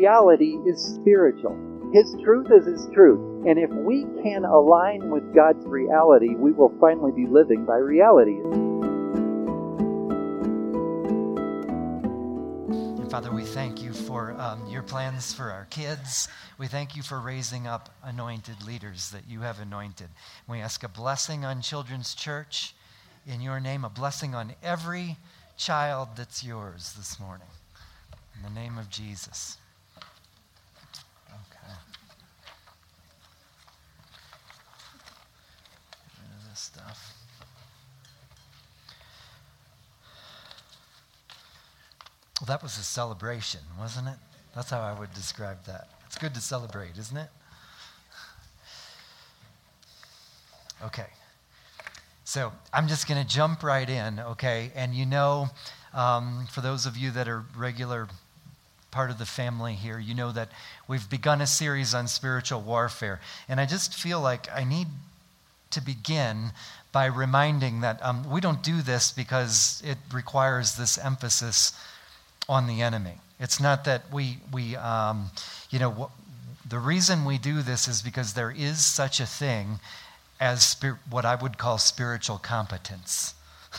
reality is spiritual. His truth is His truth. And if we can align with God's reality, we will finally be living by reality. Father, we thank you for um, your plans for our kids. We thank you for raising up anointed leaders that you have anointed. We ask a blessing on Children's Church in your name, a blessing on every child that's yours this morning. In the name of Jesus. Okay. Get rid of this stuff. Well, that was a celebration, wasn't it? That's how I would describe that. It's good to celebrate, isn't it? Okay. So I'm just going to jump right in, okay? And you know, um, for those of you that are regular part of the family here, you know that we've begun a series on spiritual warfare. And I just feel like I need to begin by reminding that um, we don't do this because it requires this emphasis on the enemy. It's not that we, we um, you know, w- the reason we do this is because there is such a thing as spir- what I would call spiritual competence.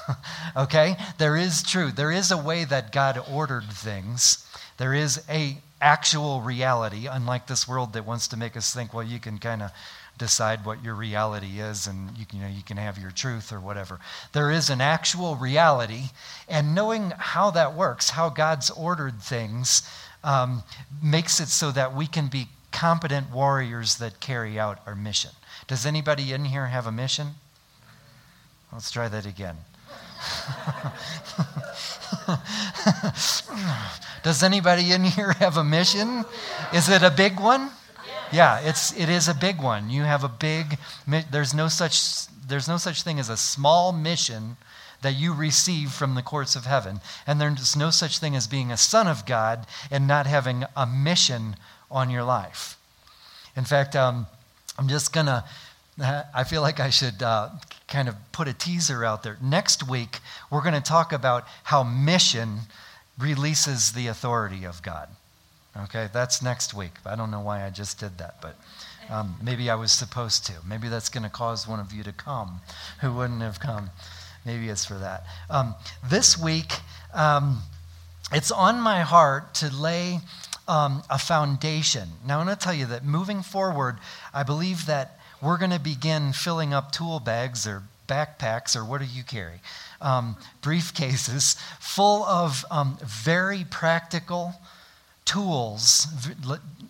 okay? There is truth. There is a way that God ordered things. There is a actual reality, unlike this world that wants to make us think, well, you can kind of decide what your reality is and you, you, know, you can have your truth or whatever. There is an actual reality, and knowing how that works, how God's ordered things, um, makes it so that we can be competent warriors that carry out our mission. Does anybody in here have a mission? Let's try that again. Does anybody in here have a mission? Is it a big one? Yeah, it's it is a big one. You have a big there's no such there's no such thing as a small mission that you receive from the courts of heaven. And there's no such thing as being a son of God and not having a mission on your life. In fact, um, I'm just to, I feel like I should uh, kind of put a teaser out there. Next week, we're going to talk about how mission releases the authority of God. Okay, that's next week. I don't know why I just did that, but um, maybe I was supposed to. Maybe that's going to cause one of you to come who wouldn't have come. Maybe it's for that. Um, this week, um, it's on my heart to lay um, a foundation. Now, I want to tell you that moving forward, I believe that we're going to begin filling up tool bags or backpacks or what do you carry? Um, briefcases full of um, very practical tools,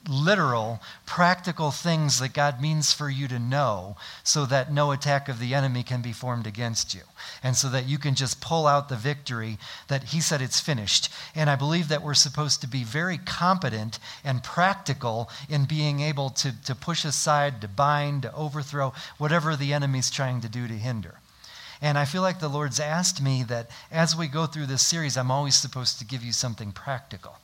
literal, practical things that God means for you to know so that no attack of the enemy can be formed against you. And so that you can just pull out the victory that He said it's finished. And I believe that we're supposed to be very competent and practical in being able to, to push aside, to bind, to overthrow whatever the enemy's trying to do to hinder. And I feel like the Lord's asked me that as we go through this series, I'm always supposed to give you something practical.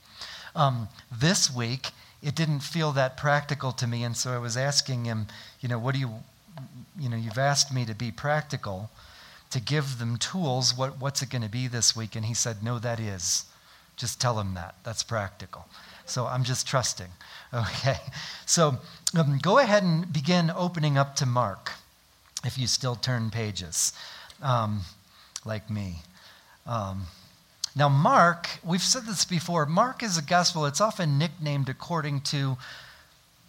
Um, this week, it didn't feel that practical to me, and so I was asking him, you know, what do you, you know, you've asked me to be practical, to give them tools. What, what's it going to be this week? And he said, no, that is. Just tell them that. That's practical. So I'm just trusting. Okay. So um, go ahead and begin opening up to Mark if you still turn pages, um, like me. Um, now, Mark, we've said this before, Mark is a gospel, it's often nicknamed according to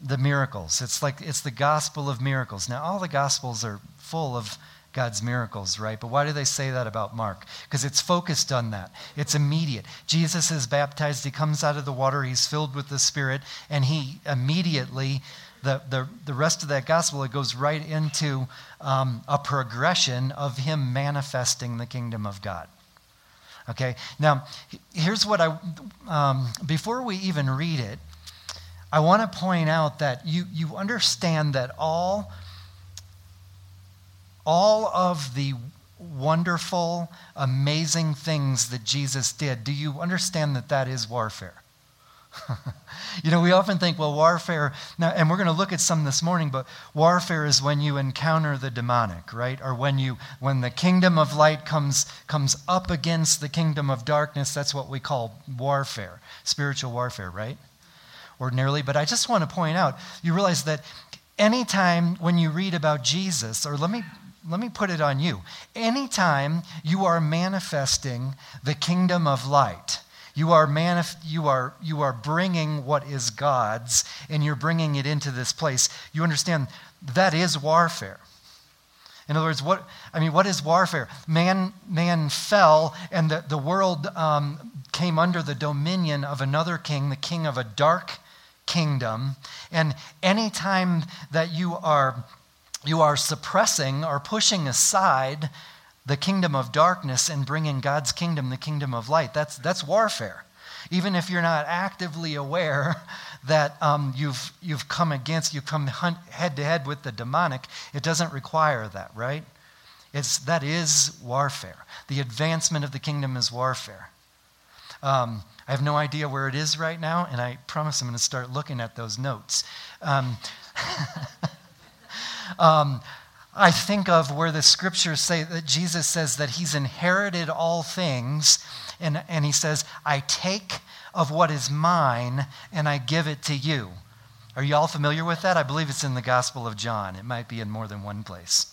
the miracles. It's like it's the gospel of miracles. Now, all the gospels are full of God's miracles, right? But why do they say that about Mark? Because it's focused on that. It's immediate. Jesus is baptized, he comes out of the water, he's filled with the Spirit, and he immediately, the, the, the rest of that gospel, it goes right into um, a progression of him manifesting the kingdom of God. Okay, now here's what I, um, before we even read it, I want to point out that you, you understand that all, all of the wonderful, amazing things that Jesus did, do you understand that that is warfare? you know, we often think, well, warfare, now, and we're going to look at some this morning, but warfare is when you encounter the demonic, right? Or when you, when the kingdom of light comes, comes up against the kingdom of darkness, that's what we call warfare, spiritual warfare, right? ordinarily, but I just want to point out you realize that anytime when you read about Jesus, or let me, let me put it on you, anytime you are manifesting the kingdom of light, you are, manif- you, are, you are bringing what is God's and you're bringing it into this place. You understand that is warfare. In other words, what I mean, what is warfare? Man, man fell, and the, the world um, came under the dominion of another king, the king of a dark kingdom. And anytime that you are you are suppressing or pushing aside the kingdom of darkness and bringing God's kingdom, the kingdom of light, that's that's warfare. Even if you're not actively aware that um, you've, you've come against, you come head to head with the demonic, it doesn't require that, right? It's, that is warfare. The advancement of the kingdom is warfare. Um, I have no idea where it is right now, and I promise I'm going to start looking at those notes. Um, um, I think of where the scriptures say that Jesus says that he's inherited all things, and, and he says, I take of what is mine and I give it to you. Are you all familiar with that? I believe it's in the Gospel of John. It might be in more than one place.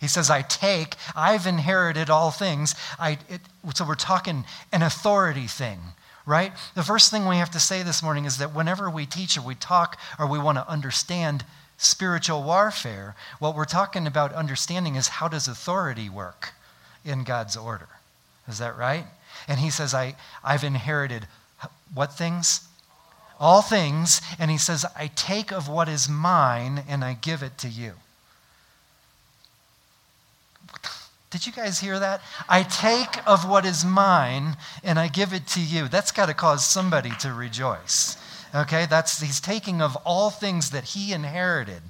He says, I take, I've inherited all things. I, it, so we're talking an authority thing, right? The first thing we have to say this morning is that whenever we teach or we talk or we want to understand spiritual warfare, what we're talking about understanding is how does authority work in God's order? Is that right? And he says, I, I've inherited what things? All things. And he says, I take of what is mine and I give it to you. Did you guys hear that? I take of what is mine and I give it to you. That's got to cause somebody to rejoice. Okay, that's he's taking of all things that he inherited.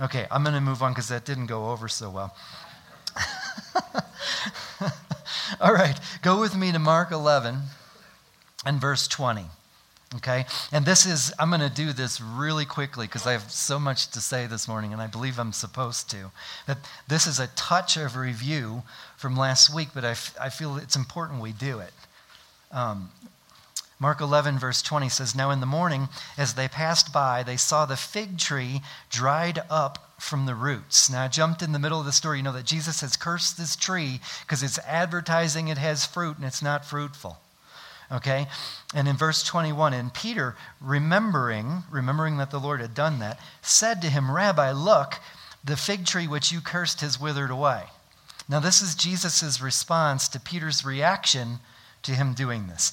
Okay, I'm going to move on because that didn't go over so well. all right, go with me to Mark 11 and verse 20. Okay? And this is, I'm going to do this really quickly because I have so much to say this morning, and I believe I'm supposed to. That this is a touch of review from last week, but I, f- I feel it's important we do it. Um, Mark 11, verse 20 says, Now in the morning, as they passed by, they saw the fig tree dried up from the roots. Now, I jumped in the middle of the story. You know that Jesus has cursed this tree because it's advertising it has fruit and it's not fruitful. Okay? And in verse 21, and Peter, remembering, remembering that the Lord had done that, said to him, Rabbi, look, the fig tree which you cursed has withered away. Now, this is Jesus' response to Peter's reaction to him doing this.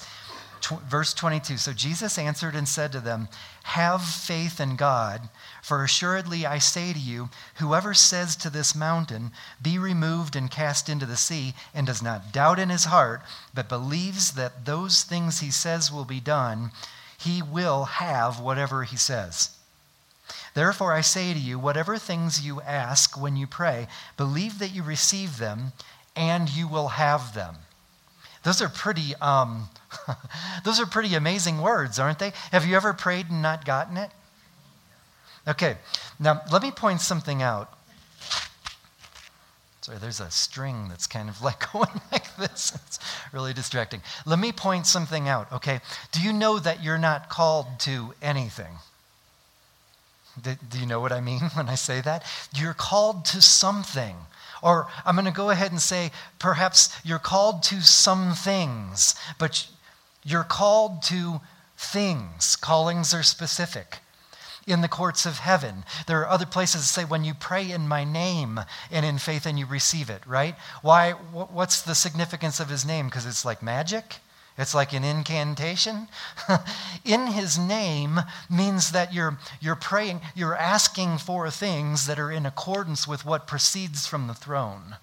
Verse 22 So Jesus answered and said to them, Have faith in God. For assuredly I say to you, whoever says to this mountain, Be removed and cast into the sea, and does not doubt in his heart, but believes that those things he says will be done, he will have whatever he says. Therefore I say to you, whatever things you ask when you pray, believe that you receive them, and you will have them. Those are pretty, um, those are pretty amazing words, aren't they? Have you ever prayed and not gotten it? Okay, now let me point something out. Sorry, there's a string that's kind of like going like this. It's really distracting. Let me point something out, okay? Do you know that you're not called to anything? Do, you know what I mean when I say that? You're called to something. Or I'm going to go ahead and say, perhaps you're called to some things, but you're called to things. Callings are specific in the courts of heaven. There are other places that say, when you pray in my name and in faith and you receive it, right? Why? What's the significance of his name? Because it's like magic? It's like an incantation. in his name means that you're, you're praying, you're asking for things that are in accordance with what proceeds from the throne.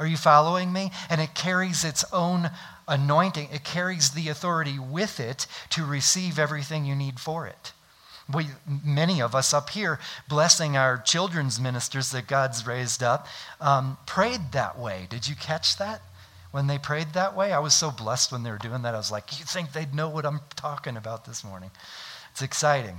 Are you following me? And it carries its own anointing, it carries the authority with it to receive everything you need for it. We, many of us up here, blessing our children's ministers that God's raised up, um, prayed that way. Did you catch that? When they prayed that way, I was so blessed when they were doing that. I was like, you think they'd know what I'm talking about this morning? It's exciting.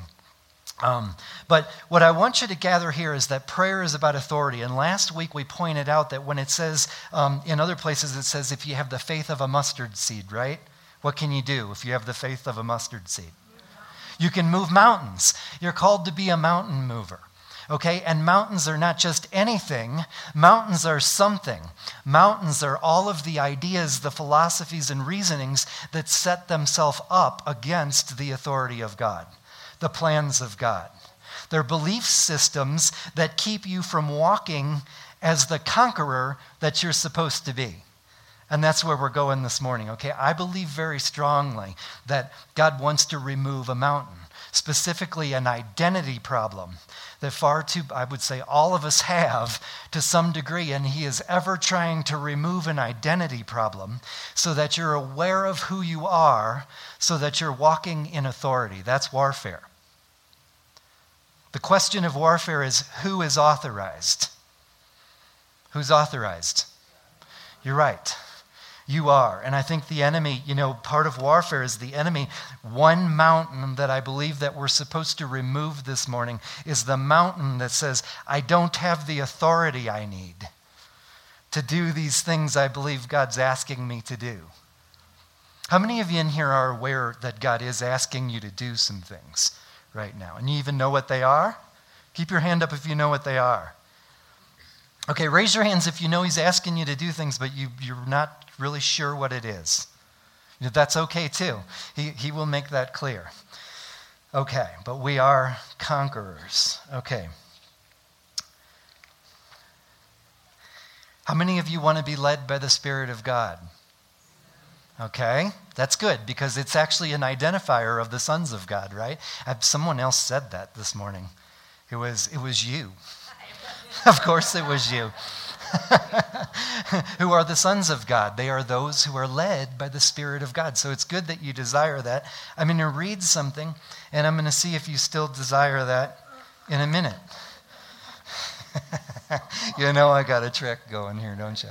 Um, but what I want you to gather here is that prayer is about authority. And last week we pointed out that when it says, um, in other places, it says, if you have the faith of a mustard seed, right? What can you do if you have the faith of a mustard seed? You can move mountains. You're called to be a mountain mover. Okay? And mountains are not just anything, mountains are something. Mountains are all of the ideas, the philosophies, and reasonings that set themselves up against the authority of God, the plans of God. They're belief systems that keep you from walking as the conqueror that you're supposed to be. And that's where we're going this morning, okay? I believe very strongly that God wants to remove a mountain, specifically an identity problem that far too, I would say, all of us have to some degree. And He is ever trying to remove an identity problem so that you're aware of who you are, so that you're walking in authority. That's warfare. The question of warfare is who is authorized? Who's authorized? You're right. You are. And I think the enemy, you know, part of warfare is the enemy. One mountain that I believe that we're supposed to remove this morning is the mountain that says, I don't have the authority I need to do these things I believe God's asking me to do. How many of you in here are aware that God is asking you to do some things right now? And you even know what they are? Keep your hand up if you know what they are. Okay, raise your hands if you know He's asking you to do things, but you, you're not really sure what it is. That's okay too. He, he will make that clear. Okay, but we are conquerors. Okay. How many of you want to be led by the Spirit of God? Okay, that's good because it's actually an identifier of the sons of God, right? Uh, someone else said that this morning. It was, it was you. of course, it was you. who are the sons of God. They are those who are led by the Spirit of God. So it's good that you desire that. I'm going to read something, and I'm going to see if you still desire that in a minute. you know, I got a trick going here, don't you?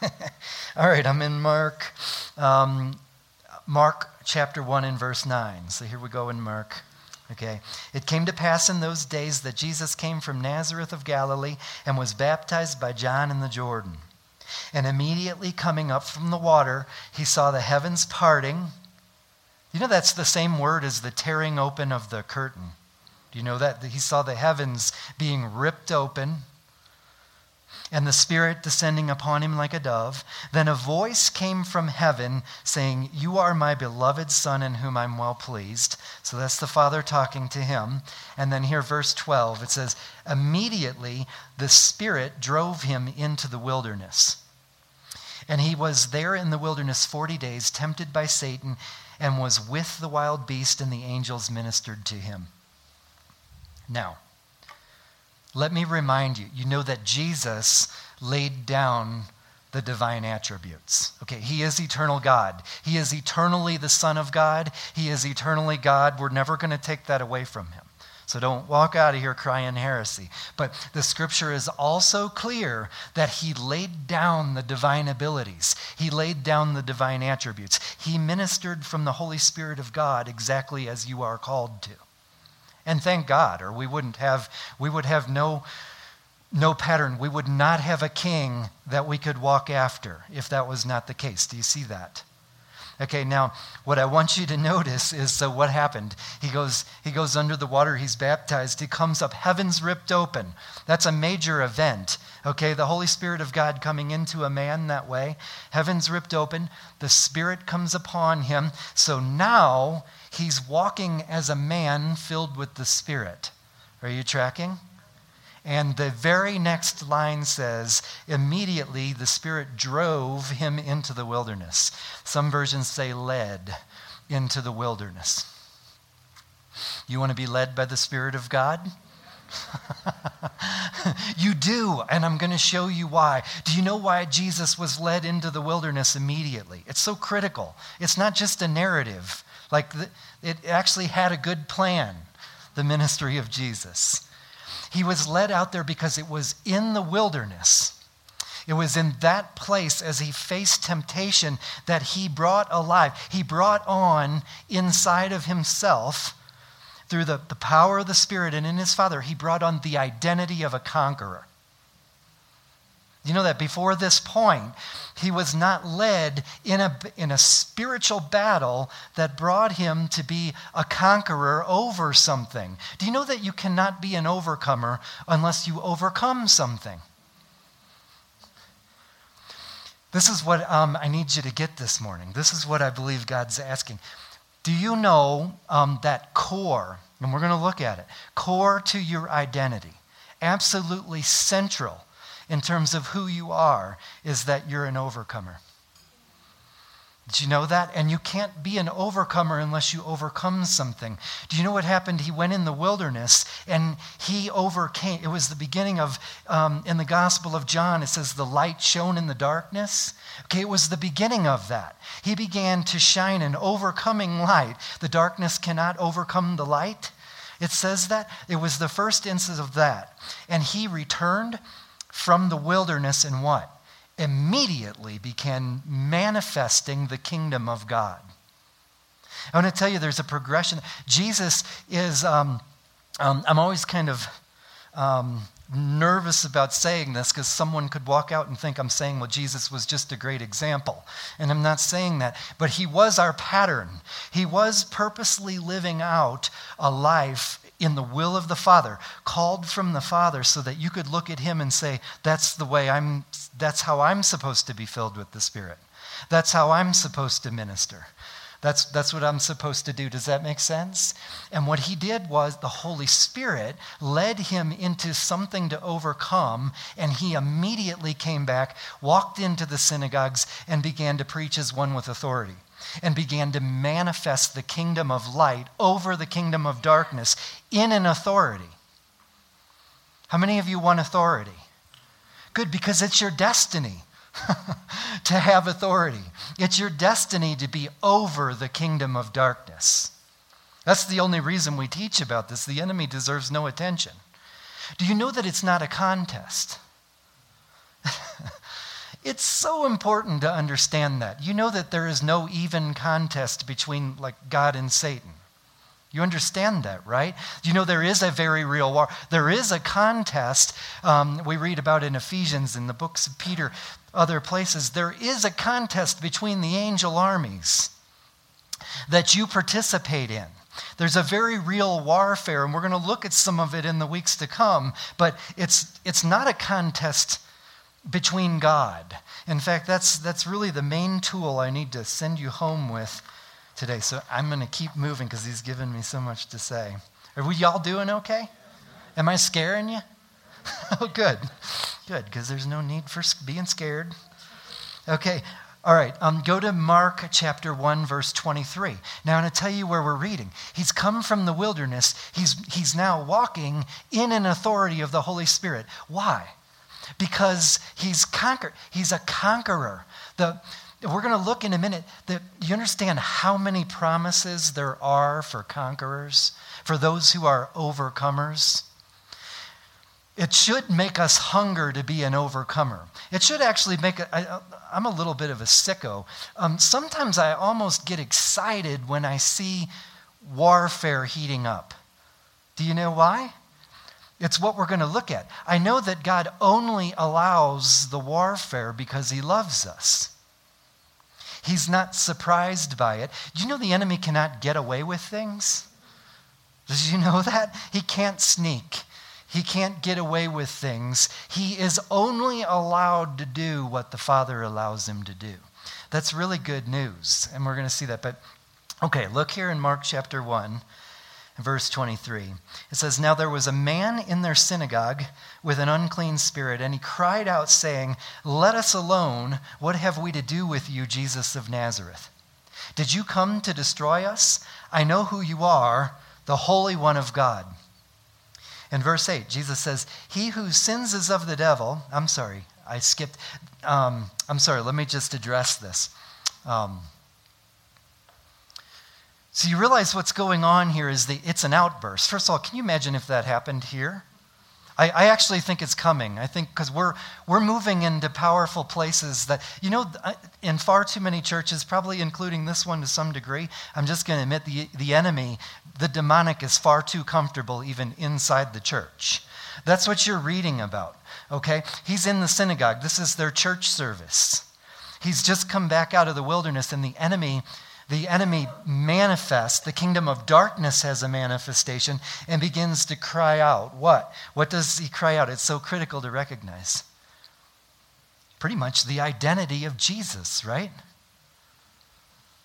All right, I'm in Mark, um, Mark chapter 1 and verse 9. So here we go in Mark. Okay. It came to pass in those days that Jesus came from Nazareth of Galilee and was baptized by John in the Jordan. And immediately coming up from the water, he saw the heavens parting. You know, that's the same word as the tearing open of the curtain. Do you know that? He saw the heavens being ripped open and the Spirit descending upon him like a dove. Then a voice came from heaven saying, You are my beloved Son in whom I'm well pleased. So that's the Father talking to him. And then here, verse 12, it says, Immediately the Spirit drove him into the wilderness. And he was there in the wilderness 40 days, tempted by Satan, and was with the wild beast, and the angels ministered to him. Now, let me remind you, you know that Jesus laid down the divine attributes. Okay, he is eternal God. He is eternally the Son of God. He is eternally God. We're never going to take that away from him. So don't walk out of here crying heresy. But the scripture is also clear that he laid down the divine abilities, he laid down the divine attributes. He ministered from the Holy Spirit of God exactly as you are called to. And thank God, or we wouldn't have, we would have no, no pattern. We would not have a king that we could walk after if that was not the case. Do you see that? Okay, now what I want you to notice is so what happened? He goes, he goes under the water, he's baptized, he comes up, heaven's ripped open. That's a major event. Okay, the Holy Spirit of God coming into a man that way. Heaven's ripped open, the Spirit comes upon him. So now he's walking as a man filled with the Spirit. Are you tracking? And the very next line says, immediately the Spirit drove him into the wilderness. Some versions say led into the wilderness. You want to be led by the Spirit of God? you do, and I'm going to show you why. Do you know why Jesus was led into the wilderness immediately? It's so critical. It's not just a narrative, like, the, it actually had a good plan, the ministry of Jesus. He was led out there because it was in the wilderness. It was in that place as he faced temptation that he brought alive. He brought on inside of himself, through the, the power of the Spirit and in his Father, he brought on the identity of a conqueror. You know that before this point, he was not led in a, in a spiritual battle that brought him to be a conqueror over something. Do you know that you cannot be an overcomer unless you overcome something? This is what um, I need you to get this morning. This is what I believe God's asking. Do you know um, that core, and we're going to look at it, core to your identity, absolutely central in terms of who you are, is that you're an overcomer? Did you know that? And you can't be an overcomer unless you overcome something. Do you know what happened? He went in the wilderness and he overcame. It was the beginning of, um, in the Gospel of John, it says, the light shone in the darkness. Okay, it was the beginning of that. He began to shine an overcoming light. The darkness cannot overcome the light. It says that. It was the first instance of that. And he returned from the wilderness and what? immediately began manifesting the kingdom of God. I want to tell you there's a progression. Jesus is, um, um, I'm always kind of um, nervous about saying this because someone could walk out and think I'm saying, well, Jesus was just a great example. And I'm not saying that. But he was our pattern. He was purposely living out a life in the will of the Father, called from the Father so that you could look at him and say, that's the way I'm, that's how I'm supposed to be filled with the Spirit. That's how I'm supposed to minister. That's, that's what I'm supposed to do. Does that make sense? And what he did was the Holy Spirit led him into something to overcome, and he immediately came back, walked into the synagogues, and began to preach as one with authority and began to manifest the kingdom of light over the kingdom of darkness in an authority. How many of you want authority? Good, because it's your destiny to have authority. It's your destiny to be over the kingdom of darkness. That's the only reason we teach about this. The enemy deserves no attention. Do you know that it's not a contest? It's so important to understand that. You know that there is no even contest between like God and Satan. You understand that, right? You know there is a very real war. There is a contest. Um, we read about in Ephesians, in the books of Peter, other places. There is a contest between the angel armies that you participate in. There's a very real warfare, and we're going to look at some of it in the weeks to come. But it's it's not a contest between God. In fact, that's, that's really the main tool I need to send you home with today. So I'm going to keep moving because he's given me so much to say. Are we y'all doing okay? Am I scaring you? oh, good. Good, because there's no need for being scared. Okay, all right, um, go to Mark chapter 1, verse 23. Now, I'm going to tell you where we're reading. He's come from the wilderness. He's, he's now walking in an authority of the Holy Spirit. Why? Because he's conquered. He's a conqueror. The, we're going to look in a minute that you understand how many promises there are for conquerors, for those who are overcomers. It should make us hunger to be an overcomer. It should actually make it. I, am a little bit of a sicko. Um, sometimes I almost get excited when I see warfare heating up. Do you know why? It's what we're going to look at. I know that God only allows the warfare because he loves us. He's not surprised by it. Do you know the enemy cannot get away with things? Did you know that? He can't sneak. He can't get away with things. He is only allowed to do what the Father allows him to do. That's really good news, and we're going to see that. But okay, look here in Mark chapter 1 verse 23. It says, Now there was a man in their synagogue with an unclean spirit, and he cried out, saying, Let us alone. What have we to do with you, Jesus of Nazareth? Did you come to destroy us? I know who you are, the Holy One of God. In verse 8, Jesus says, He who sins is of the devil. I'm sorry, I skipped. Um, I'm sorry, let me just address this. Um, so you realize what's going on here is the, it's an outburst. First of all, can you imagine if that happened here? I, I actually think it's coming. I think because we're, we're moving into powerful places that, you know, in far too many churches, probably including this one to some degree, I'm just going to admit the, the enemy, the demonic, is far too comfortable even inside the church. That's what you're reading about. okay? He's in the synagogue. This is their church service. He's just come back out of the wilderness, and the enemy the enemy manifests, the kingdom of darkness has a manifestation and begins to cry out. What? What does he cry out? It's so critical to recognize. Pretty much the identity of Jesus, right?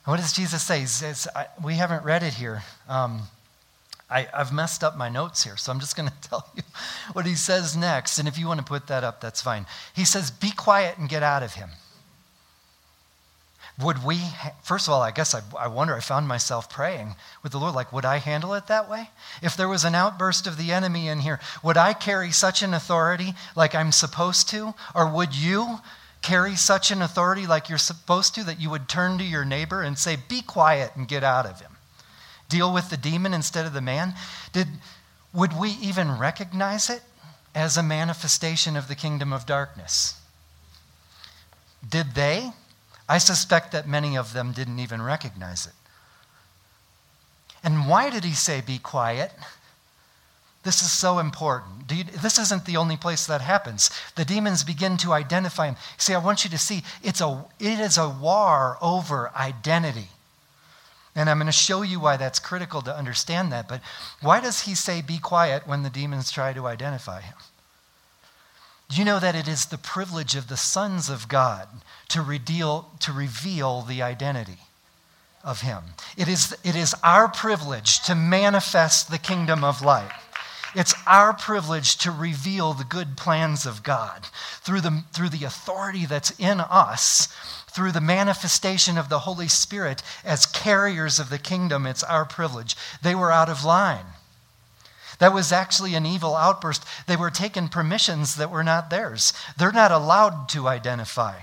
What does Jesus say? Says, I, we haven't read it here. Um, I, have messed up my notes here, so I'm just going to tell you what he says next. And if you want to put that up, that's fine. He says, Be quiet and get out of him. Would we, first of all, I guess I, I, wonder, I found myself praying with the Lord, like, would I handle it that way? If there was an outburst of the enemy in here, would I carry such an authority like I'm supposed to? Or would you carry such an authority like you're supposed to that you would turn to your neighbor and say, be quiet and get out of him? Deal with the demon instead of the man? Did, would we even recognize it as a manifestation of the kingdom of darkness? Did they? I suspect that many of them didn't even recognize it. And why did he say, be quiet? This is so important. You, this isn't the only place that happens. The demons begin to identify him. See, I want you to see it's a, it is a war over identity. And I'm going to show you why that's critical to understand that. But why does he say, be quiet, when the demons try to identify him? You know that it is the privilege of the sons of God to, reveal, to reveal the identity of Him? It is, it is our privilege to manifest the kingdom of light. It's our privilege to reveal the good plans of God through the, through the authority that's in us, through the manifestation of the Holy Spirit as carriers of the kingdom. It's our privilege. They were out of line. That was actually an evil outburst. They were taking permissions that were not theirs. They're not allowed to identify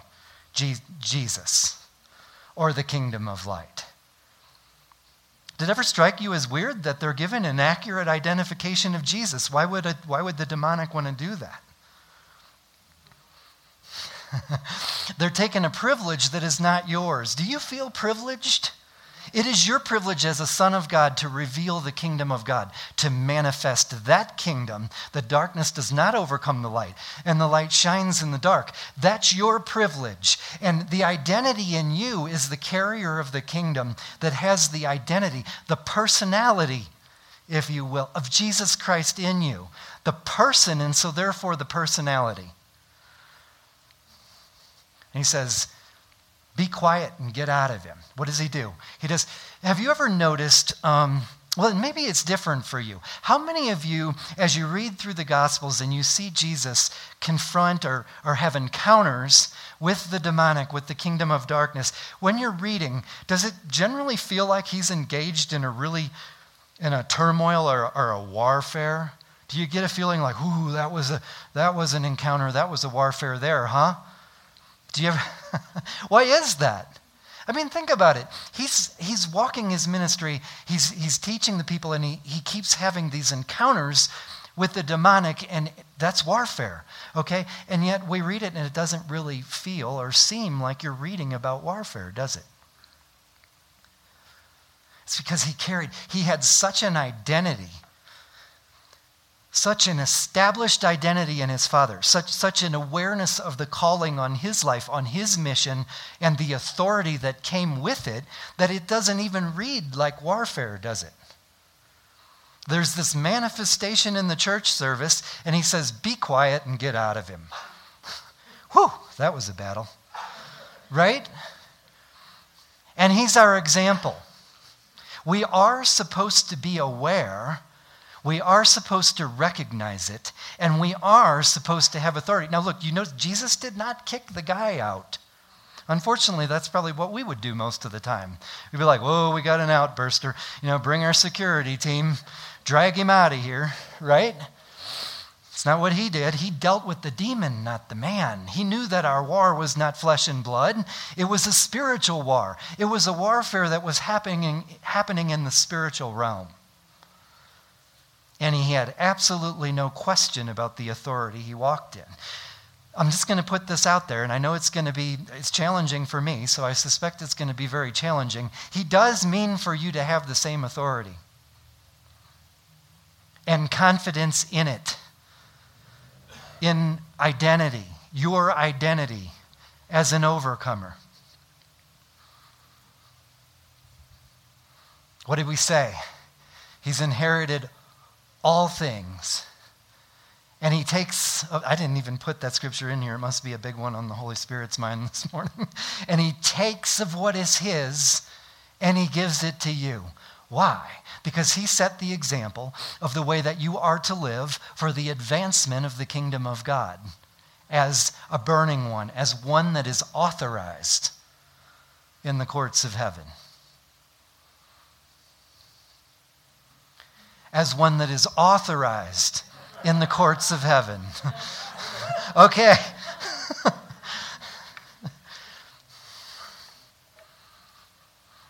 Jesus or the kingdom of light. Did it ever strike you as weird that they're given an accurate identification of Jesus? Why would, why would the demonic want to do that? they're taking a privilege that is not yours. Do you feel privileged? It is your privilege as a son of God to reveal the kingdom of God, to manifest that kingdom. The darkness does not overcome the light, and the light shines in the dark. That's your privilege. And the identity in you is the carrier of the kingdom that has the identity, the personality, if you will, of Jesus Christ in you. The person, and so therefore the personality. And he says, be quiet and get out of him. What does he do? He does. Have you ever noticed? Um, well, maybe it's different for you. How many of you, as you read through the Gospels and you see Jesus confront or, or have encounters with the demonic, with the kingdom of darkness, when you're reading, does it generally feel like he's engaged in a really, in a turmoil or, or a warfare? Do you get a feeling like, ooh, that was, a, that was an encounter, that was a warfare there, huh? Do you ever? Why is that? I mean, think about it. He's, he's walking his ministry, he's, he's teaching the people, and he, he keeps having these encounters with the demonic, and that's warfare, okay? And yet we read it, and it doesn't really feel or seem like you're reading about warfare, does it? It's because he carried, he had such an identity such an established identity in his father, such, such an awareness of the calling on his life, on his mission, and the authority that came with it, that it doesn't even read like warfare, does it? There's this manifestation in the church service, and he says, Be quiet and get out of him. Whew, that was a battle. Right? And he's our example. We are supposed to be aware we are supposed to recognize it, and we are supposed to have authority. Now, look, you know, Jesus did not kick the guy out. Unfortunately, that's probably what we would do most of the time. We'd be like, whoa, we got an outburster. You know, bring our security team, drag him out of here, right? It's not what he did. He dealt with the demon, not the man. He knew that our war was not flesh and blood, it was a spiritual war. It was a warfare that was happening, happening in the spiritual realm. And he had absolutely no question about the authority he walked in. I'm just going to put this out there, and I know it's going to be it's challenging for me, so I suspect it's going to be very challenging. He does mean for you to have the same authority and confidence in it. in identity, your identity as an overcomer. What did we say? He's inherited all things. And he takes, oh, I didn't even put that scripture in here. It must be a big one on the Holy Spirit's mind this morning. and he takes of what is his and he gives it to you. Why? Because he set the example of the way that you are to live for the advancement of the kingdom of God as a burning one, as one that is authorized in the courts of heaven. As one that is authorized in the courts of heaven. okay.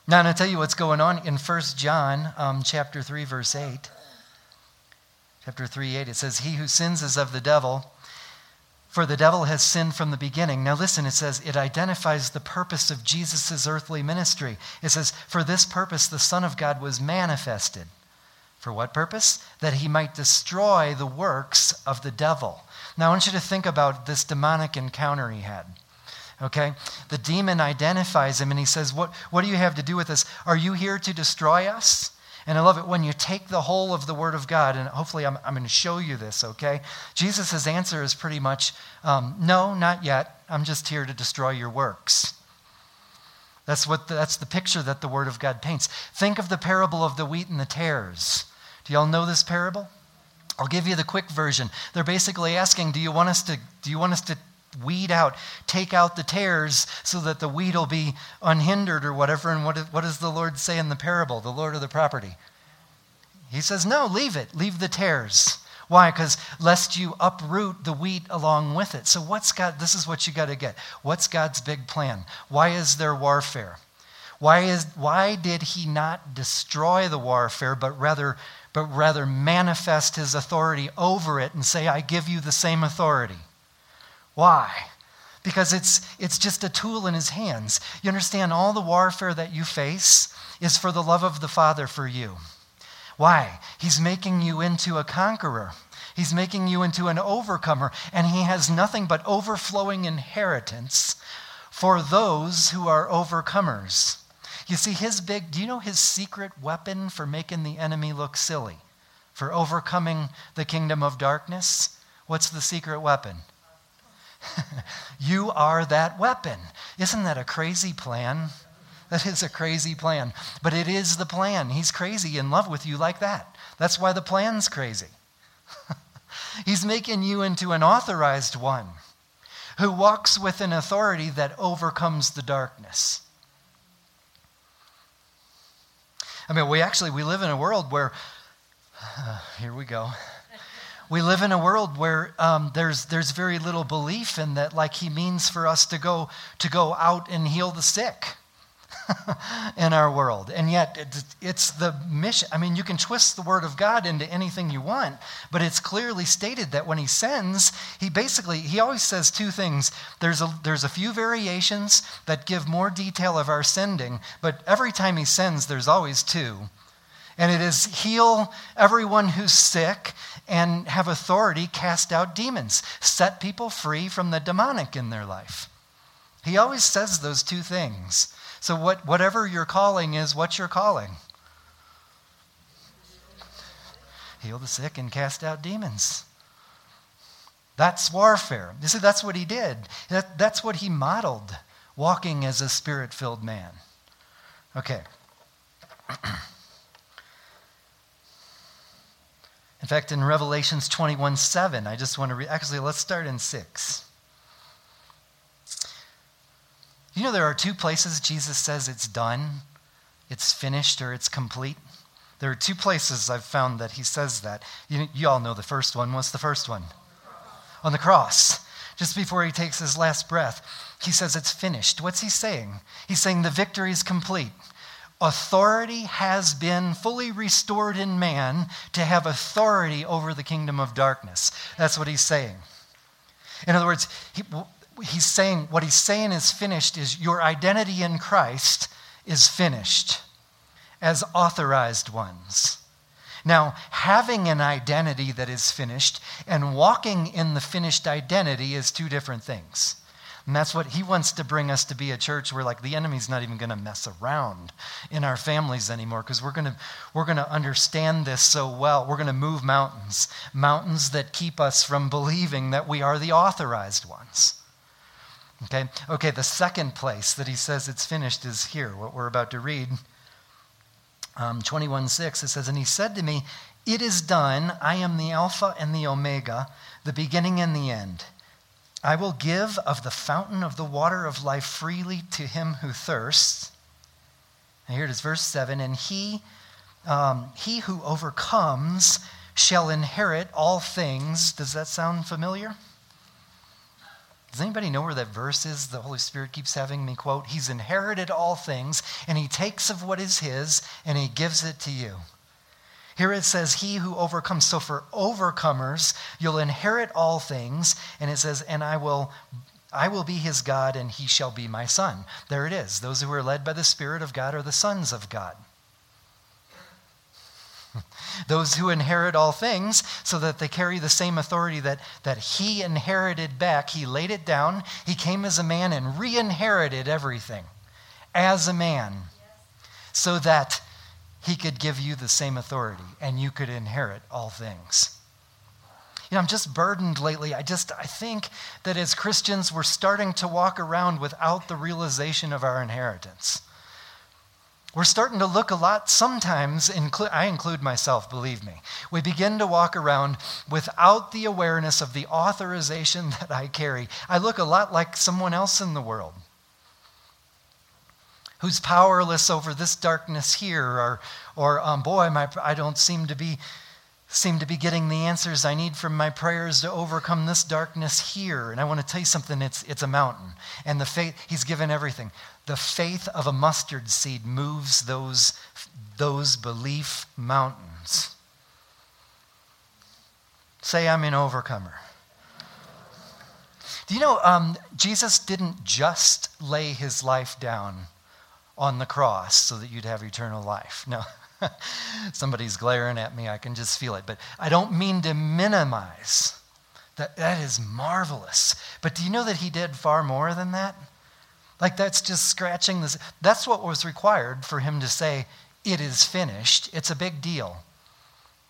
now, to tell you what's going on in 1 John um, chapter 3, verse 8. Chapter 3, 8, it says, He who sins is of the devil, for the devil has sinned from the beginning. Now, listen, it says, it identifies the purpose of Jesus' earthly ministry. It says, For this purpose the Son of God was manifested for what purpose? That he might destroy the works of the devil. Now, I want you to think about this demonic encounter he had. Okay? The demon identifies him and he says, What, what do you have to do with this? Are you here to destroy us? And I love it when you take the whole of the Word of God, and hopefully I'm, I'm going to show you this, okay? Jesus' answer is pretty much um, no, not yet. I'm just here to destroy your works. That's, what the, that's the picture that the Word of God paints. Think of the parable of the wheat and the tares. Do y'all know this parable? I'll give you the quick version. They're basically asking, do you want us to do you want us to weed out, take out the tares so that the wheat will be unhindered or whatever? And what, what does the Lord say in the parable, the Lord of the property? He says, no, leave it. Leave the tares. Why? Because lest you uproot the wheat along with it. So what's God, this is what you got to get. What's God's big plan? Why is there warfare? Why, is, why did he not destroy the warfare, but rather but rather manifest his authority over it and say, I give you the same authority. Why? Because it's, it's just a tool in his hands. You understand, all the warfare that you face is for the love of the Father for you. Why? He's making you into a conqueror. He's making you into an overcomer, and he has nothing but overflowing inheritance for those who are overcomers. You see, his big, do you know his secret weapon for making the enemy look silly? For overcoming the kingdom of darkness? What's the secret weapon? you are that weapon. Isn't that a crazy plan? That is a crazy plan. But it is the plan. He's crazy in love with you like that. That's why the plan's crazy. He's making you into an authorized one who walks with an authority that overcomes the darkness. I mean, we actually we live in a world where uh, here we go. We live in a world where um, there's there's very little belief in that, like he means for us to go to go out and heal the sick. in our world. And yet, it's the mission. I mean, you can twist the word of God into anything you want, but it's clearly stated that when he sends, he basically, he always says two things. There's a, there's a few variations that give more detail of our sending, but every time he sends, there's always two. And it is heal everyone who's sick and have authority cast out demons, set people free from the demonic in their life. He always says those two things. So, what, whatever your calling is, what's your calling? Heal the sick and cast out demons. That's warfare. You see, that's what he did. That, that's what he modeled, walking as a spirit filled man. Okay. In fact, in Revelations 21 7, I just want to read, actually, let's start in 6. You know, there are two places Jesus says it's done, it's finished, or it's complete. There are two places I've found that he says that. You, you all know the first one. What's the first one? On the cross. Just before he takes his last breath, he says it's finished. What's he saying? He's saying the victory is complete. Authority has been fully restored in man to have authority over the kingdom of darkness. That's what he's saying. In other words, he, he's saying, what he's saying is finished is your identity in Christ is finished as authorized ones. Now, having an identity that is finished and walking in the finished identity is two different things. And that's what he wants to bring us to be a church where like the enemy's not even going to mess around in our families anymore because we're going to we're going to understand this so well. We're going to move mountains, mountains that keep us from believing that we are the authorized ones. Okay? Okay, the second place that he says it's finished is here, what we're about to read. Um, 21 6, it says, And he said to me, It is done. I am the Alpha and the Omega, the beginning and the end. I will give of the fountain of the water of life freely to him who thirsts. And here it is, verse 7 And he, um, he who overcomes shall inherit all things. Does that sound familiar? Does anybody know where that verse is the Holy Spirit keeps having me quote? He's inherited all things, and he takes of what is his, and he gives it to you. Here it says, He who overcomes. So for overcomers, you'll inherit all things. And it says, And I will. I will be his God, and he shall be my son. There it is. Those who are led by the Spirit of God are the sons of God. Those who inherit all things, so that they carry the same authority that, that he inherited back. He laid it down. He came as a man and re inherited everything as a man, so that he could give you the same authority and you could inherit all things. You know, I'm just burdened lately. I just I think that as Christians we're starting to walk around without the realization of our inheritance. We're starting to look a lot, sometimes, inclu- I include myself, believe me. We begin to walk around without the awareness of the authorization that I carry. I look a lot like someone else in the world who's powerless over this darkness here, or, or um, boy, my, I don't seem to be seem to be getting the answers I need from my prayers to overcome this darkness here. And I want to tell you something, it's, it's a mountain. And the faith, he's given everything. The faith of a mustard seed moves those, those belief mountains. Say, I'm an overcomer. Do you know, um, Jesus didn't just lay his life down on the cross so that you'd have eternal life. No. Somebody's glaring at me. I can just feel it. But I don't mean to minimize. That, that is marvelous. But do you know that he did far more than that? Like that's just scratching this. That's what was required for him to say, It is finished. It's a big deal.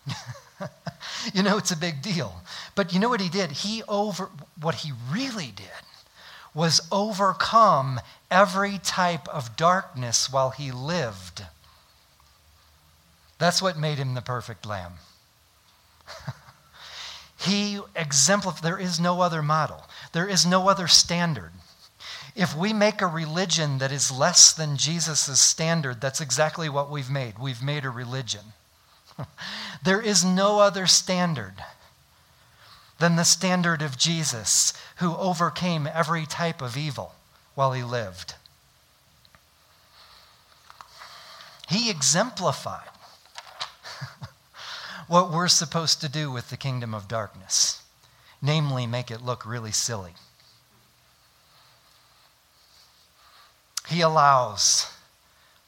you know, it's a big deal. But you know what he did? He over, what he really did was overcome every type of darkness while he lived. That's what made him the perfect lamb. he exemplified, there is no other model, there is no other standard. If we make a religion that is less than Jesus' standard, that's exactly what we've made. We've made a religion. there is no other standard than the standard of Jesus, who overcame every type of evil while he lived. He exemplified what we're supposed to do with the kingdom of darkness, namely, make it look really silly. He allows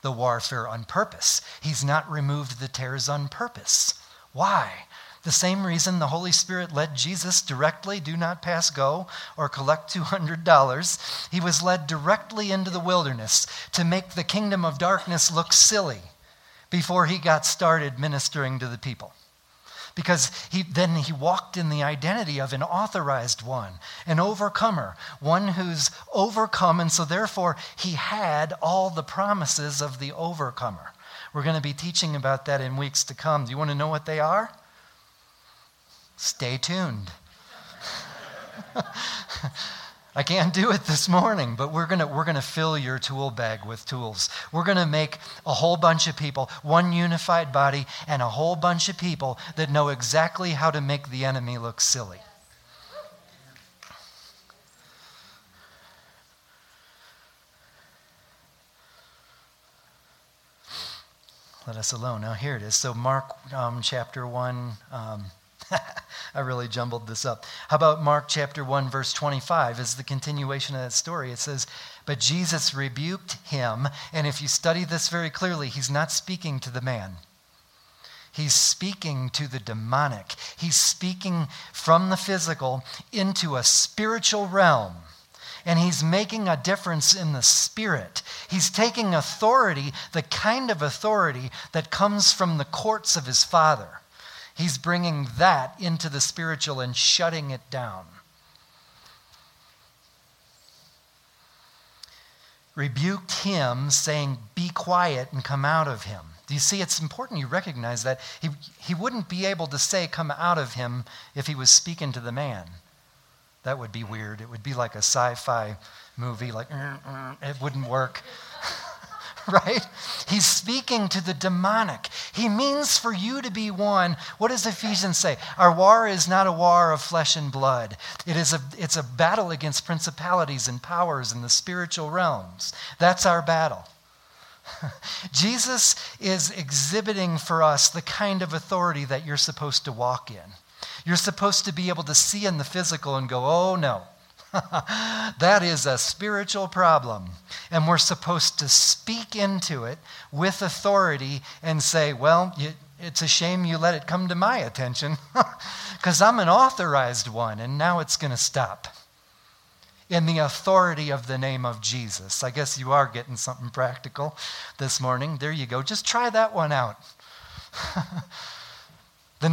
the warfare on purpose. He's not removed the tares on purpose. Why? The same reason the Holy Spirit led Jesus directly, do not pass go or collect $200. He was led directly into the wilderness to make the kingdom of darkness look silly before he got started ministering to the people. Because he, then he walked in the identity of an authorized one, an overcomer, one who's overcome, and so therefore he had all the promises of the overcomer. We're going to be teaching about that in weeks to come. Do you want to know what they are? Stay tuned. I can't do it this morning, but we're going we're to fill your tool bag with tools. We're going to make a whole bunch of people, one unified body, and a whole bunch of people that know exactly how to make the enemy look silly. Let us alone. Now, here it is. So, Mark um, chapter 1. Um, I really jumbled this up. How about Mark chapter 1, verse 25 is the continuation of that story. It says, But Jesus rebuked him. And if you study this very clearly, he's not speaking to the man. He's speaking to the demonic. He's speaking from the physical into a spiritual realm. And he's making a difference in the spirit. He's taking authority, the kind of authority that comes from the courts of his father. He's bringing that into the spiritual and shutting it down. Rebuked him, saying, Be quiet and come out of him. Do you see? It's important you recognize that he, he wouldn't be able to say, Come out of him, if he was speaking to the man. That would be weird. It would be like a sci fi movie, like, mm, mm, it wouldn't work. right? He's speaking to the demonic. He means for you to be one. What does Ephesians say? Our war is not a war of flesh and blood. It is a, it's a battle against principalities and powers in the spiritual realms. That's our battle. Jesus is exhibiting for us the kind of authority that you're supposed to walk in. You're supposed to be able to see in the physical and go, oh no, that is a spiritual problem. And we're supposed to speak into it with authority and say, well, you, it's a shame you let it come to my attention because I'm an authorized one and now it's going to stop. In the authority of the name of Jesus. I guess you are getting something practical this morning. There you go. Just try that one out.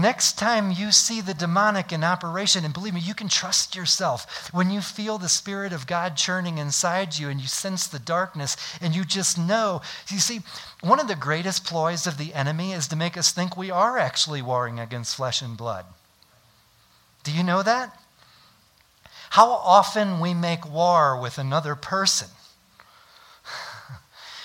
Next time you see the demonic in operation, and believe me, you can trust yourself. When you feel the Spirit of God churning inside you and you sense the darkness and you just know. You see, one of the greatest ploys of the enemy is to make us think we are actually warring against flesh and blood. Do you know that? How often we make war with another person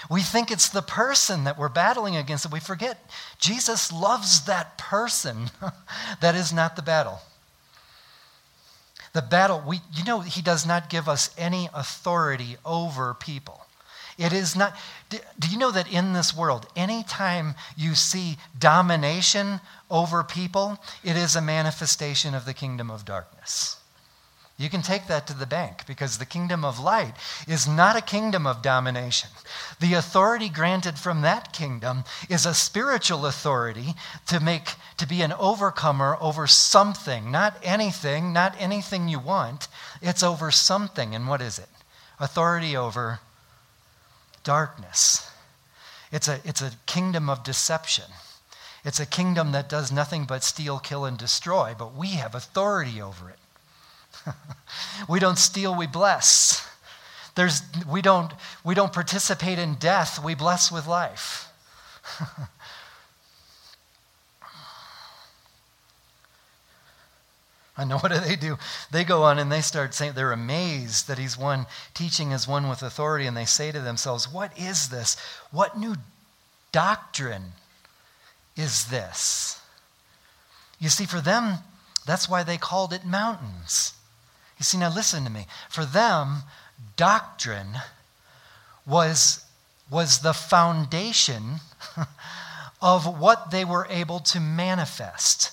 we think it's the person that we're battling against, and we forget Jesus loves that person. that is not the battle. The battle, we, you know, he does not give us any authority over people. It is not, do, do you know that in this world, anytime you see domination over people, it is a manifestation of the kingdom of darkness? You can take that to the bank because the kingdom of light is not a kingdom of domination. The authority granted from that kingdom is a spiritual authority to make to be an overcomer over something, not anything, not anything you want. It's over something. And what is it? Authority over darkness. It's a, it's a kingdom of deception. It's a kingdom that does nothing but steal, kill, and destroy, but we have authority over it. we don't steal, we bless. There's, we, don't, we don't participate in death, we bless with life. I know what do they do? They go on and they start saying they're amazed that he's one teaching as one with authority, and they say to themselves, What is this? What new doctrine is this? You see, for them, that's why they called it mountains. You see, now listen to me. For them, doctrine was, was the foundation of what they were able to manifest.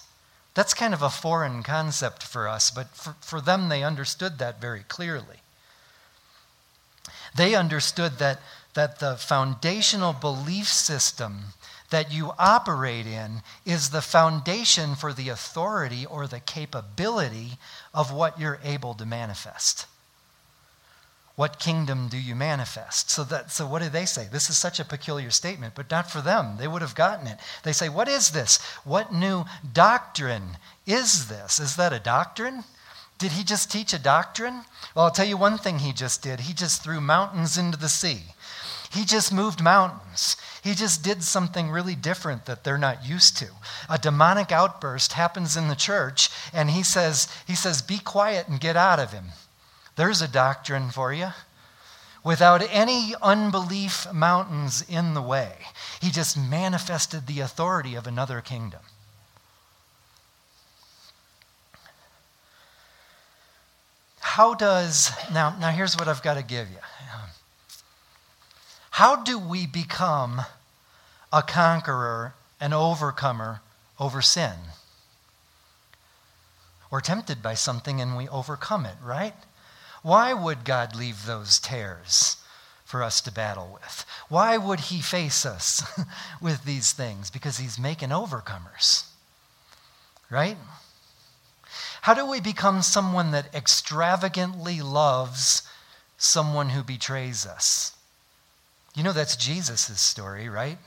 That's kind of a foreign concept for us, but for, for them, they understood that very clearly. They understood that, that the foundational belief system that you operate in is the foundation for the authority or the capability of what you're able to manifest. What kingdom do you manifest? So that so what do they say? This is such a peculiar statement, but not for them. They would have gotten it. They say, "What is this? What new doctrine is this? Is that a doctrine?" Did he just teach a doctrine? Well, I'll tell you one thing he just did. He just threw mountains into the sea. He just moved mountains. He just did something really different that they're not used to. A demonic outburst happens in the church, and he says, he says, Be quiet and get out of him. There's a doctrine for you. Without any unbelief mountains in the way, he just manifested the authority of another kingdom. How does, now, now here's what I've got to give you. How do we become a conqueror, an overcomer over sin? We're tempted by something and we overcome it, right? Why would God leave those tares? for us to battle with. Why would he face us with these things? Because he's making overcomers. Right? How do we become someone that extravagantly loves someone who betrays us? You know, that's Jesus' story, right?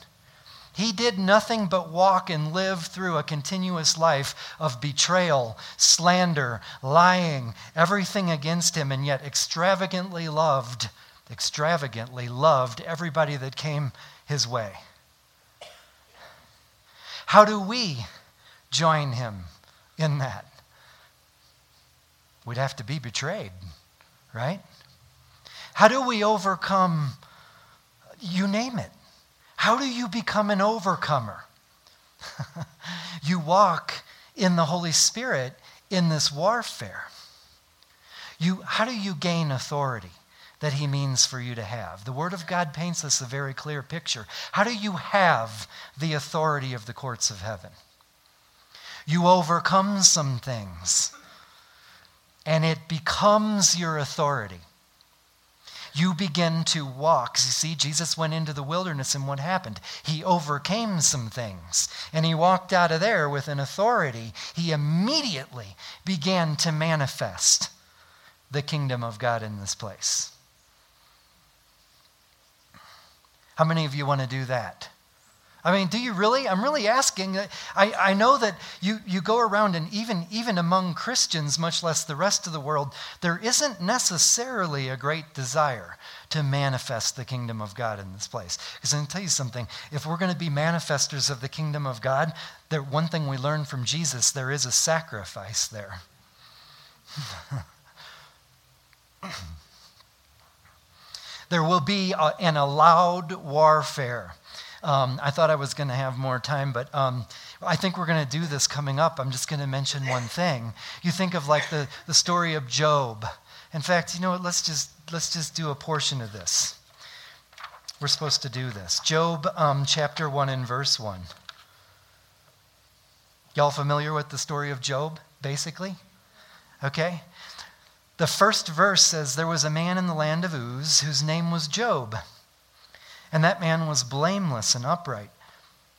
He did nothing but walk and live through a continuous life of betrayal, slander, lying, everything against him, and yet extravagantly loved, extravagantly loved everybody that came his way. How do we join him in that? We'd have to be betrayed, right? How do we overcome, you name it? How do you become an overcomer? you walk in the Holy Spirit in this warfare. You, how do you gain authority that He means for you to have? The Word of God paints us a very clear picture. How do you have the authority of the courts of heaven? You overcome some things, and it becomes your authority you begin to walk. You see, Jesus went into the wilderness, and what happened? He overcame some things, and he walked out of there with an authority. He immediately began to manifest the kingdom of God in this place. How many of you want to do that? I mean, do you really? I'm really asking. I, I know that you, you go around, and even, even among Christians, much less the rest of the world, there isn't necessarily a great desire to manifest the kingdom of God in this place. Because I'm going to tell you something. If we're going to be manifestors of the kingdom of God, there, one thing we learn from Jesus, there is a sacrifice there. there will be a, an allowed warfare um, I thought I was going to have more time, but um, I think we're going to do this coming up. I'm just going to mention one thing. You think of like the, the story of Job. In fact, you know what? Let's just, let's just do a portion of this. We're supposed to do this. Job um, chapter 1 and verse 1. Y'all familiar with the story of Job, basically? Okay? The first verse says, There was a man in the land of Uz whose name was Job. And that man was blameless and upright,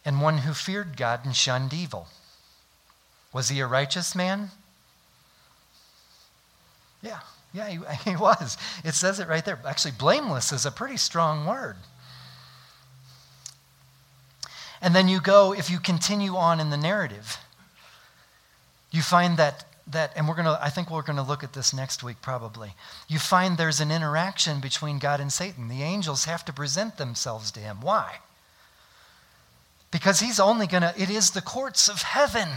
and one who feared God and shunned evil. Was he a righteous man? Yeah, yeah, he, he was. It says it right there. Actually, blameless is a pretty strong word. And then you go, if you continue on in the narrative, you find that that, and we're going to, I think we're going to look at this next week probably. You find there's an interaction between God and Satan. The angels have to present themselves to him. Why? Because he's only going to, it is the courts of heaven.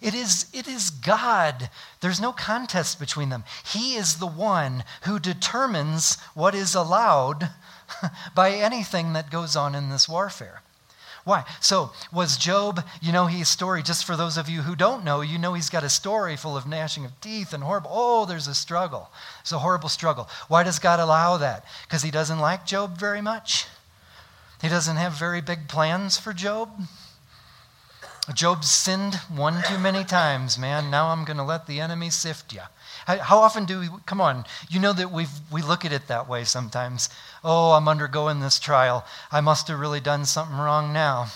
It is, it is God. There's no contest between them. He is the one who determines what is allowed by anything that goes on in this warfare. Why? So, was Job, you know, his story, just for those of you who don't know, you know he's got a story full of gnashing of teeth and horrible. Oh, there's a struggle. It's a horrible struggle. Why does God allow that? Because he doesn't like Job very much? He doesn't have very big plans for Job? Job sinned one too many times, man. Now I'm going to let the enemy sift you. How often do we, come on, you know that we we look at it that way sometimes. Oh, I'm undergoing this trial. I must have really done something wrong now.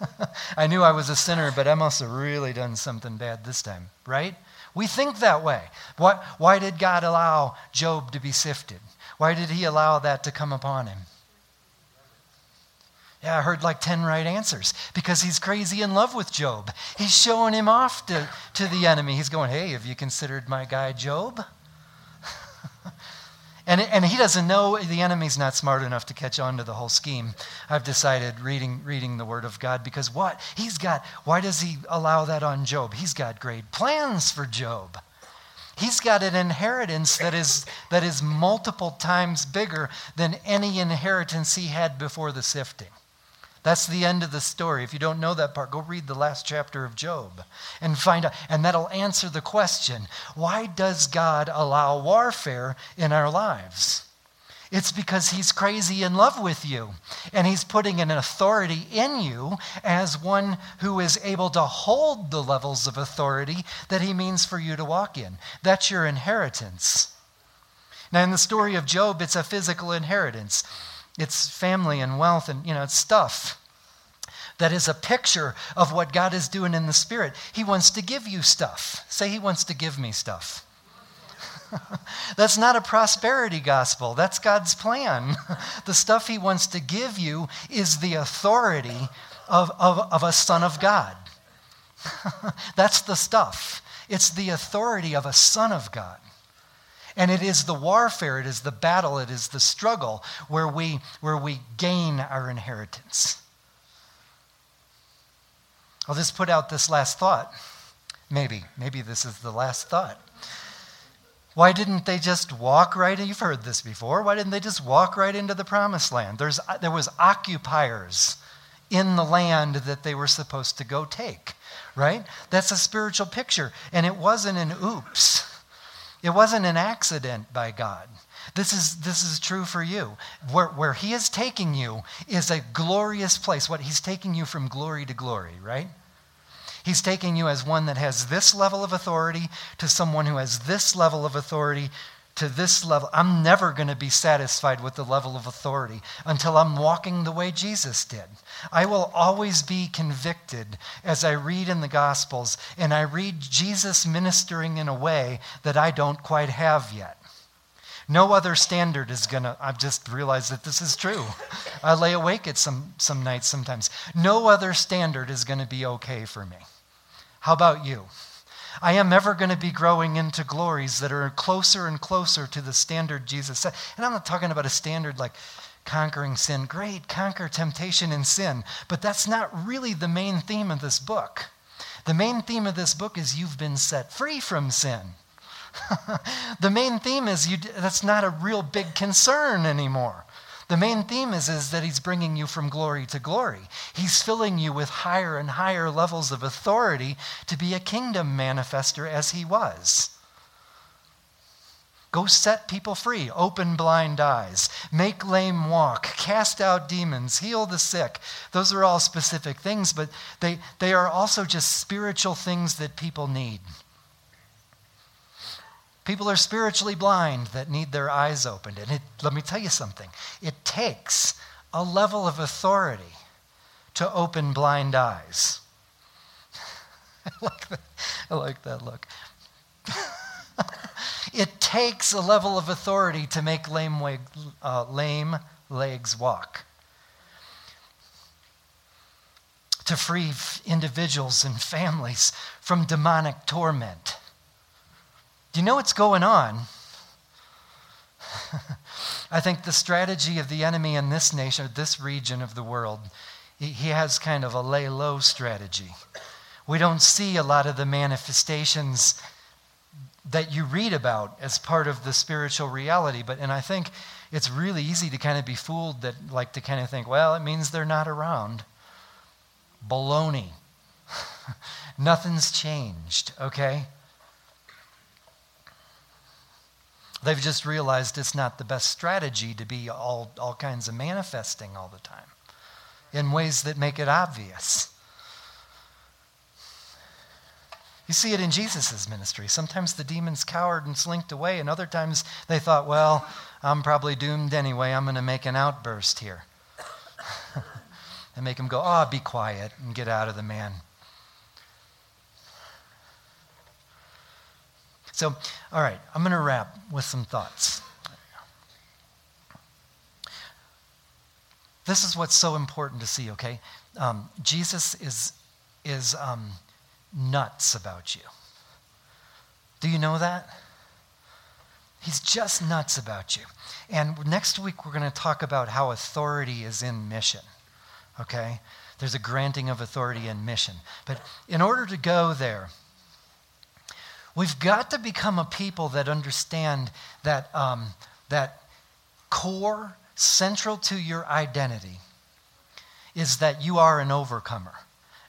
I knew I was a sinner, but I must have really done something bad this time, right? We think that way. Why, why did God allow Job to be sifted? Why did he allow that to come upon him? Yeah, I heard like 10 right answers because he's crazy in love with Job. He's showing him off to, to the enemy. He's going, Hey, have you considered my guy Job? and, and he doesn't know the enemy's not smart enough to catch on to the whole scheme. I've decided reading, reading the Word of God because what? He's got, why does he allow that on Job? He's got great plans for Job. He's got an inheritance that is, that is multiple times bigger than any inheritance he had before the sifting. That's the end of the story. If you don't know that part, go read the last chapter of Job and find out. And that'll answer the question why does God allow warfare in our lives? It's because he's crazy in love with you. And he's putting an authority in you as one who is able to hold the levels of authority that he means for you to walk in. That's your inheritance. Now, in the story of Job, it's a physical inheritance, it's family and wealth and, you know, it's stuff that is a picture of what God is doing in the Spirit. He wants to give you stuff. Say, He wants to give me stuff. That's not a prosperity gospel. That's God's plan. the stuff He wants to give you is the authority of, of, of a son of God. That's the stuff. It's the authority of a son of God. And it is the warfare, it is the battle, it is the struggle where we, where we gain our inheritance. I'll just put out this last thought. Maybe, maybe this is the last thought. Why didn't they just walk right? You've heard this before. Why didn't they just walk right into the promised land? There's, there was occupiers in the land that they were supposed to go take, right? That's a spiritual picture. And it wasn't an oops. It wasn't an accident by God. This is, this is true for you. Where, where He is taking you is a glorious place. What He's taking you from glory to glory, right? He's taking you as one that has this level of authority to someone who has this level of authority to this level. I'm never going to be satisfied with the level of authority until I'm walking the way Jesus did. I will always be convicted as I read in the Gospels and I read Jesus ministering in a way that I don't quite have yet. No other standard is going to, I've just realized that this is true. I lay awake at some, some nights sometimes. No other standard is going to be okay for me. How about you? I am ever going to be growing into glories that are closer and closer to the standard Jesus set. And I'm not talking about a standard like conquering sin. Great, conquer temptation and sin. But that's not really the main theme of this book. The main theme of this book is you've been set free from sin. the main theme is you, that's not a real big concern anymore. The main theme is, is that he's bringing you from glory to glory. He's filling you with higher and higher levels of authority to be a kingdom manifester as he was. Go set people free, open blind eyes, make lame walk, cast out demons, heal the sick. Those are all specific things, but they, they are also just spiritual things that people need. People are spiritually blind that need their eyes opened. And it, let me tell you something it takes a level of authority to open blind eyes. I, like that. I like that look. it takes a level of authority to make lame, uh, lame legs walk. To free individuals and families from demonic torment do you know what's going on? I think the strategy of the enemy in this nation, this region of the world, he has kind of a lay low strategy. We don't see a lot of the manifestations that you read about as part of the spiritual reality. But, and I think it's really easy to kind of be fooled that, like, to kind of think, well, it means they're not around. Baloney. Nothing's changed, okay? They've just realized it's not the best strategy to be all, all kinds of manifesting all the time in ways that make it obvious. You see it in Jesus' ministry. Sometimes the demons cowered and slinked away, and other times they thought, well, I'm probably doomed anyway. I'm going to make an outburst here. and make him go, oh, be quiet and get out of the man. So, all right, I'm going to wrap with some thoughts. This is what's so important to see, okay? Um, Jesus is, is um, nuts about you. Do you know that? He's just nuts about you. And next week, we're going to talk about how authority is in mission, okay? There's a granting of authority in mission. But in order to go there, We've got to become a people that understand that, um, that core, central to your identity, is that you are an overcomer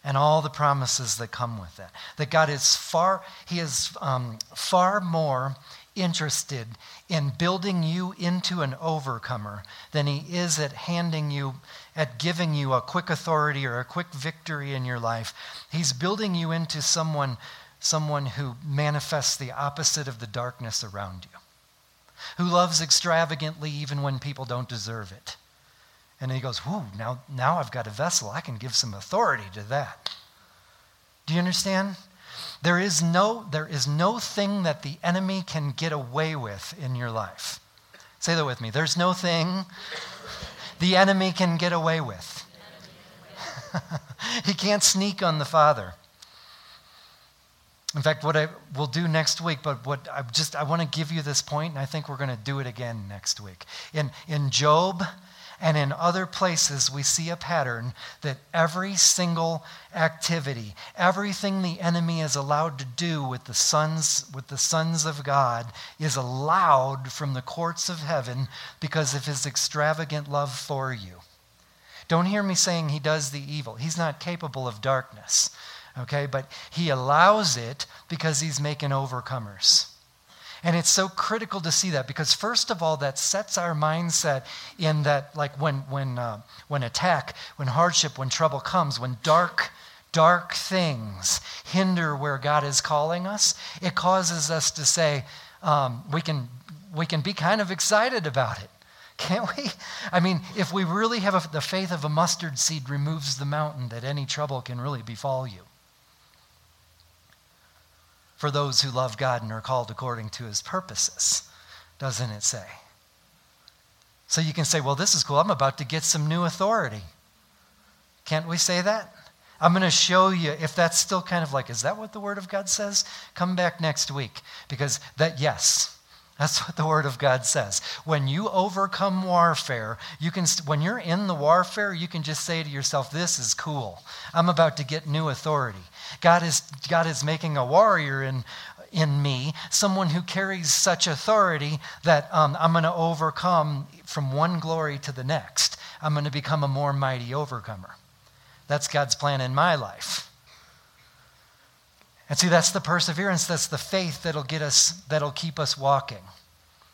and all the promises that come with that. That God is far, He is um, far more interested in building you into an overcomer than He is at handing you, at giving you a quick authority or a quick victory in your life. He's building you into someone someone who manifests the opposite of the darkness around you. who loves extravagantly even when people don't deserve it. And he goes, Whoo, now, now I've got a vessel. I can give some authority to that. Do you understand? There is, no, there is no thing that the enemy can get away with in your life. Say that with me. There's no thing the enemy can get away with. he can't sneak on the Father. In fact, what I will do next week, but what I just I want to give you this point, and I think we're going to do it again next week. In in Job and in other places, we see a pattern that every single activity, everything the enemy is allowed to do with the sons, with the sons of God, is allowed from the courts of heaven because of his extravagant love for you. Don't hear me saying he does the evil. He's not capable of darkness, okay? But he allows it because he's making overcomers. And it's so critical to see that because, first of all, that sets our mindset in that, like when, when, uh, when attack, when hardship, when trouble comes, when dark, dark things hinder where God is calling us, it causes us to say, um, we, can, we can be kind of excited about it. Can't we? I mean, if we really have a, the faith of a mustard seed removes the mountain, that any trouble can really befall you for those who love God and are called according to his purposes, doesn't it say? So you can say, well, this is cool. I'm about to get some new authority. Can't we say that? I'm going to show you if that's still kind of like, is that what the Word of God says? Come back next week. Because that, yes, that's what the Word of God says. When you overcome warfare, you can, when you're in the warfare, you can just say to yourself, This is cool. I'm about to get new authority. God is, God is making a warrior in, in me, someone who carries such authority that um, I'm going to overcome from one glory to the next. I'm going to become a more mighty overcomer. That's God's plan in my life. And see, that's the perseverance, that's the faith that'll get us, that'll keep us walking.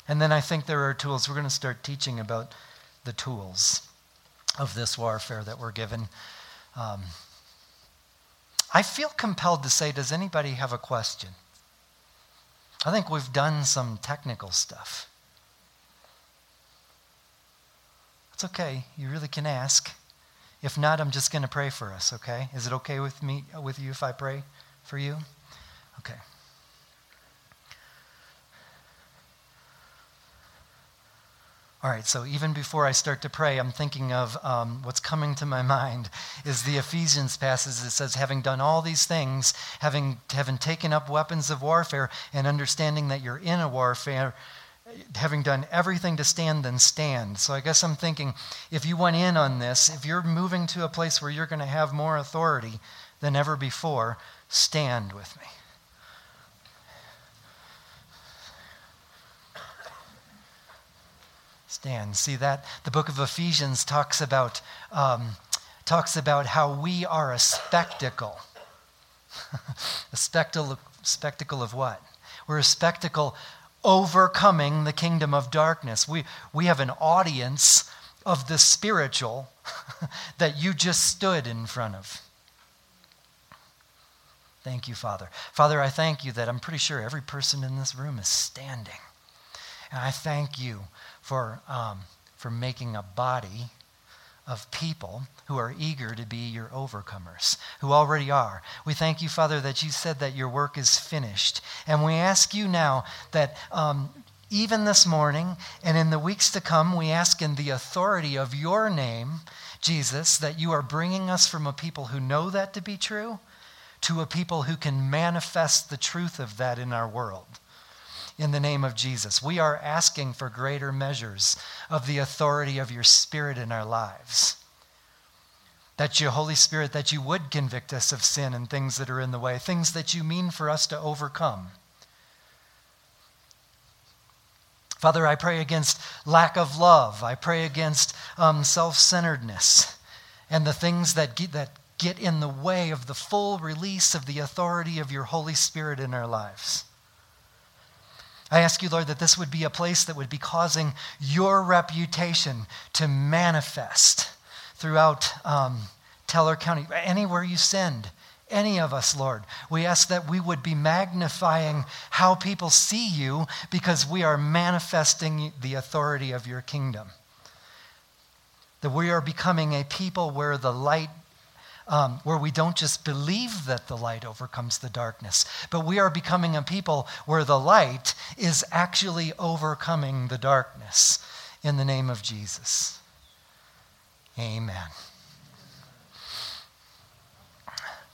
And then I think there are tools. We're going to start teaching about the tools of this warfare that we're given. Um, I feel compelled to say, does anybody have a question? I think we've done some technical stuff. It's okay. You really can ask. If not, I'm just going to pray for us, okay? Is it okay with me with you if I pray? for you? Okay. All right, so even before I start to pray, I'm thinking of um, what's coming to my mind is the Ephesians passage that says, having done all these things, having, having taken up weapons of warfare, and understanding that you're in a warfare, having done everything to stand, then stand. So I guess I'm thinking if you went in on this, if you're moving to a place where you're going to have more authority than ever before, Stand with me. Stand. See that? The book of Ephesians talks about, um, talks about how we are a spectacle. a spectacle, spectacle of what? We're a spectacle overcoming the kingdom of darkness. We, we have an audience of the spiritual that you just stood in front of. Thank you, Father. Father, I thank you that I'm pretty sure every person in this room is standing. And I thank you for, um, for making a body of people who are eager to be your overcomers, who already are. We thank you, Father, that you said that your work is finished. And we ask you now that um, even this morning and in the weeks to come, we ask in the authority of your name, Jesus, that you are bringing us from a people who know that to be true to a people who can manifest the truth of that in our world. In the name of Jesus, we are asking for greater measures of the authority of your Spirit in our lives. That you, Holy Spirit, that you would convict us of sin and things that are in the way, things that you mean for us to overcome. Father, I pray against lack of love. I pray against um, self centeredness and the things that, that get in the way of the full release of the authority of your Holy Spirit in our lives. I ask you, Lord, that this would be a place that would be causing your reputation to manifest throughout um, Teller County, anywhere you send, any of us, Lord. We ask that we would be magnifying how people see you because we are manifesting the authority of your kingdom. That we are becoming a people where the light um, where we don't just believe that the light overcomes the darkness, but we are becoming a people where the light is actually overcoming the darkness in the name of Jesus. Amen.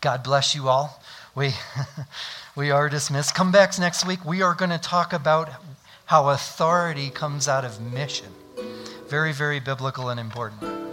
God bless you all. We, we are dismissed. Come back next week. We are going to talk about how authority comes out of mission. Very, very biblical and important.